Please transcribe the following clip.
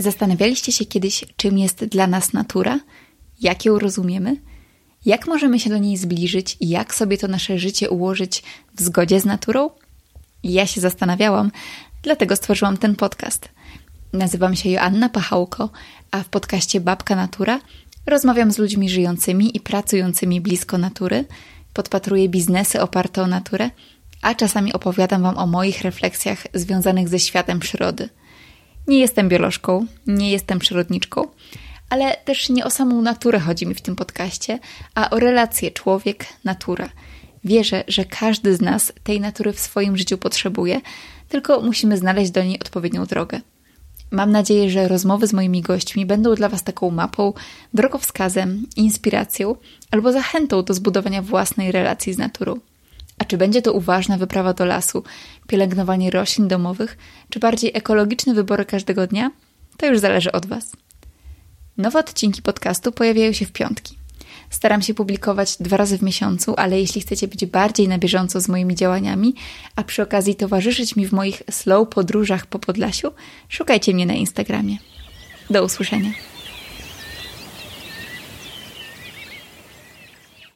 Zastanawialiście się kiedyś, czym jest dla nas natura? Jak ją rozumiemy? Jak możemy się do niej zbliżyć i jak sobie to nasze życie ułożyć w zgodzie z naturą? Ja się zastanawiałam, dlatego stworzyłam ten podcast. Nazywam się Joanna Pachałko, a w podcaście Babka Natura rozmawiam z ludźmi żyjącymi i pracującymi blisko natury, podpatruję biznesy oparte o naturę, a czasami opowiadam Wam o moich refleksjach związanych ze światem przyrody – nie jestem biolożką, nie jestem przyrodniczką, ale też nie o samą naturę chodzi mi w tym podcaście, a o relację człowiek-natura. Wierzę, że każdy z nas tej natury w swoim życiu potrzebuje, tylko musimy znaleźć do niej odpowiednią drogę. Mam nadzieję, że rozmowy z moimi gośćmi będą dla Was taką mapą, drogowskazem, inspiracją albo zachętą do zbudowania własnej relacji z naturą. A czy będzie to uważna wyprawa do lasu, pielęgnowanie roślin domowych, czy bardziej ekologiczne wybory każdego dnia? To już zależy od Was. Nowe odcinki podcastu pojawiają się w piątki. Staram się publikować dwa razy w miesiącu, ale jeśli chcecie być bardziej na bieżąco z moimi działaniami, a przy okazji towarzyszyć mi w moich slow podróżach po Podlasiu, szukajcie mnie na Instagramie. Do usłyszenia.